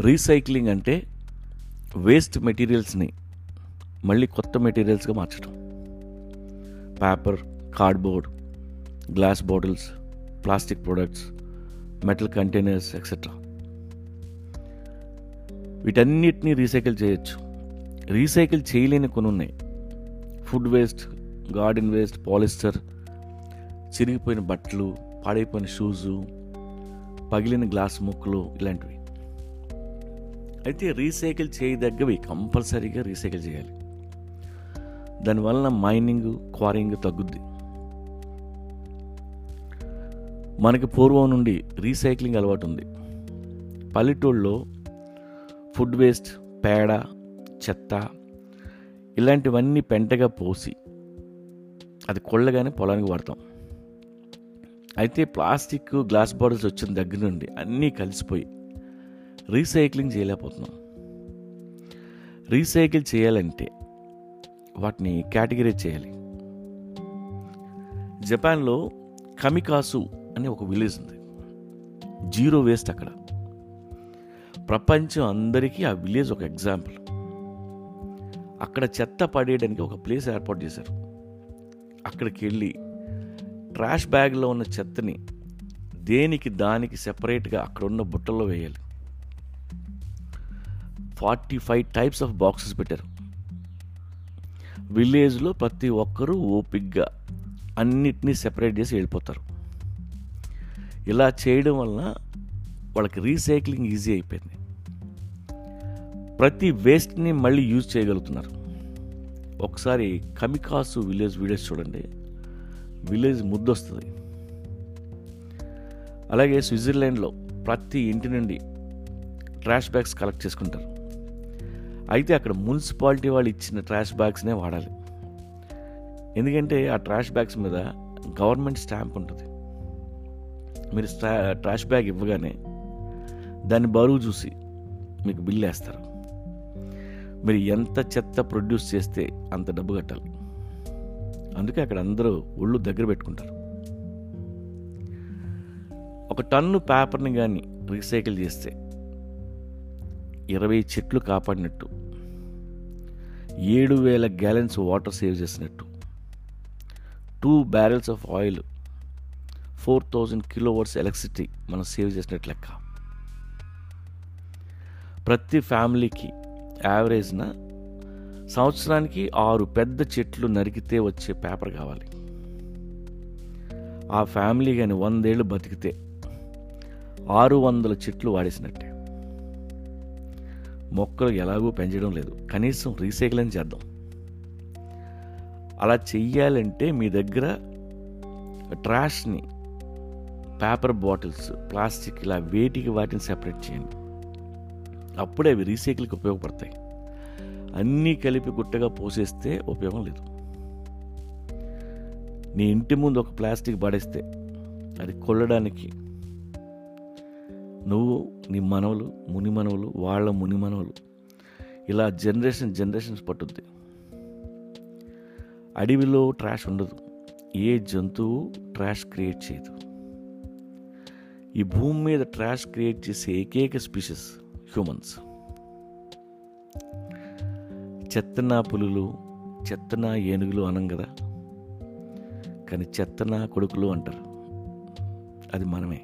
Recycling అంటే waste మెటీరియల్స్ని మళ్ళీ కొత్త మెటీరియల్స్గా మార్చడం. Paper cardboard glass bottles plastic products metal containers etcetera వీటన్నిటినీ రీసైకిల్ చేయొచ్చు. రీసైకిల్ చేయలేని కొన్ని ఉన్నాయి food waste garden waste polyester చిరిగిపోయిన బట్టలు పాడైపోయిన షూజు పగిలిన గ్లాస్ ముక్కలు ఇలాంటివి. అయితే రీసైకిల్ చేయదగ్గవి కంపల్సరీగా రీసైకిల్ చేయాలి. దానివల్ల మైనింగ్ క్వారింగ్ తగ్గుద్ది. మనకి పూర్వం నుండి రీసైక్లింగ్ అలవాటు ఉంది పల్లెటూళ్ళలో ఫుడ్ వేస్ట్ పేడ చెత్త ఇలాంటివన్నీ పెంటగా పోసి అది కొళ్ళగానే పొలానికి వాడతాం. అయితే ప్లాస్టిక్ గ్లాస్ బాటిల్స్ వచ్చిన దగ్గర నుండి అన్నీ కలిసిపోయి రీసైక్లింగ్ చేయలేకపోతున్నాం. రీసైకిల్ చేయాలంటే వాటిని కేటగిరైజ్ చేయాలి. జపాన్లో కమికాసు అనే ఒక విలేజ్ ఉంది. జీరో వేస్ట్ అక్కడ. ప్రపంచం అందరికీ ఆ విలేజ్ ఒక ఎగ్జాంపుల్. అక్కడ చెత్త పడేయడానికి ఒక ప్లేస్ ఏర్పాటు చేశారు. అక్కడికి వెళ్ళి ట్రాష్ బ్యాగ్లో ఉన్న చెత్తని దేనికి దానికి సెపరేట్గా అక్కడ ఉన్న బుట్టల్లో వేయాలి. Forty five types of boxes పెట్టారు. విలేజ్లో ప్రతి ఒక్కరూ ఓపిక్గా అన్నిటినీ సెపరేట్ చేసి వెళ్ళిపోతారు. ఇలా చేయడం వలన వాళ్ళకి రీసైక్లింగ్ ఈజీ అయిపోయింది. ప్రతి వేస్ట్ని మళ్ళీ యూజ్ చేయగలుగుతున్నారు. ఒకసారి కమికాసు విలేజ్ వీడియోస్ చూడండి. విలేజ్ ముద్దొస్తుంది. అలాగే స్విట్జర్లాండ్లో ప్రతి ఇంటి నుండి ట్రాష్ బ్యాగ్స్ కలెక్ట్ చేసుకుంటారు. అయితే అక్కడ మున్సిపాలిటీ వాళ్ళు ఇచ్చిన ట్రాష్ బ్యాగ్స్నే వాడాలి. ఎందుకంటే ఆ ట్రాష్ బ్యాగ్స్ మీద గవర్నమెంట్ స్టాంప్ ఉంటుంది. మీరు ట్రాష్ బ్యాగ్ ఇవ్వగానే దాన్ని బరువు చూసి మీకు బిల్లు వేస్తారు. మీరు ఎంత చెత్త ప్రొడ్యూస్ చేస్తే అంత డబ్బు కట్టాలి. అందుకే అక్కడ అందరూ ఒళ్ళు దగ్గర పెట్టుకుంటారు. ఒక టన్ను పేపర్ని కానీ రీసైకిల్ చేస్తే ఇరవై చెట్లు కాపాడినట్టు ఏడు వేల గ్యాలన్స్ వాటర్ సేవ్ చేసినట్టు. Two barrels of oil four thousand kilowatts electricity మనం సేవ్ చేసినట్టు లెక్క. ప్రతి ఫ్యామిలీకి యావరేజ్న సంవత్సరానికి ఆరు పెద్ద చెట్లు నరికితే వచ్చే పేపర్ కావాలి. ఆ ఫ్యామిలీ కానీ వందేళ్ళు బతికితే ఆరు వందల చెట్లు వాడేసినట్టే. మొక్కలు ఎలాగూ పెంచడం లేదు. కనీసం రీసైక్లింగ్ చేద్దాం. అలా చెయ్యాలంటే మీ దగ్గర ట్రాష్ని పేపర్ బాటిల్స్ ప్లాస్టిక్ ఇలా వేటికి వాటిని సెపరేట్ చేయండి. అప్పుడే అవి రీసైకిల్కి ఉపయోగపడతాయి. అన్నీ కలిపి గుట్టగా పోసేస్తే ఉపయోగం లేదు. నీ ఇంటి ముందు ఒక ప్లాస్టిక్ పడేస్తే అది కొల్లడానికి నువ్వు నీ మనవలు ముని మనవలు వాళ్ళ ముని మనవలు. ఇలా జనరేషన్ జనరేషన్స్ పట్టుద్ది. అడవిలో ట్రాష్ ఉండదు. ఏ జంతువు ట్రాష్ క్రియేట్ చేయదు. ఈ భూమి మీద ట్రాష్ క్రియేట్ చేసే ఏకైక స్పీషీస్ హ్యూమన్స్. చెత్తనా పులులు చెత్తనా ఏనుగులు అనం కదా? కానీ చెత్తనా కొడుకులు అంటారు. అది మనమే.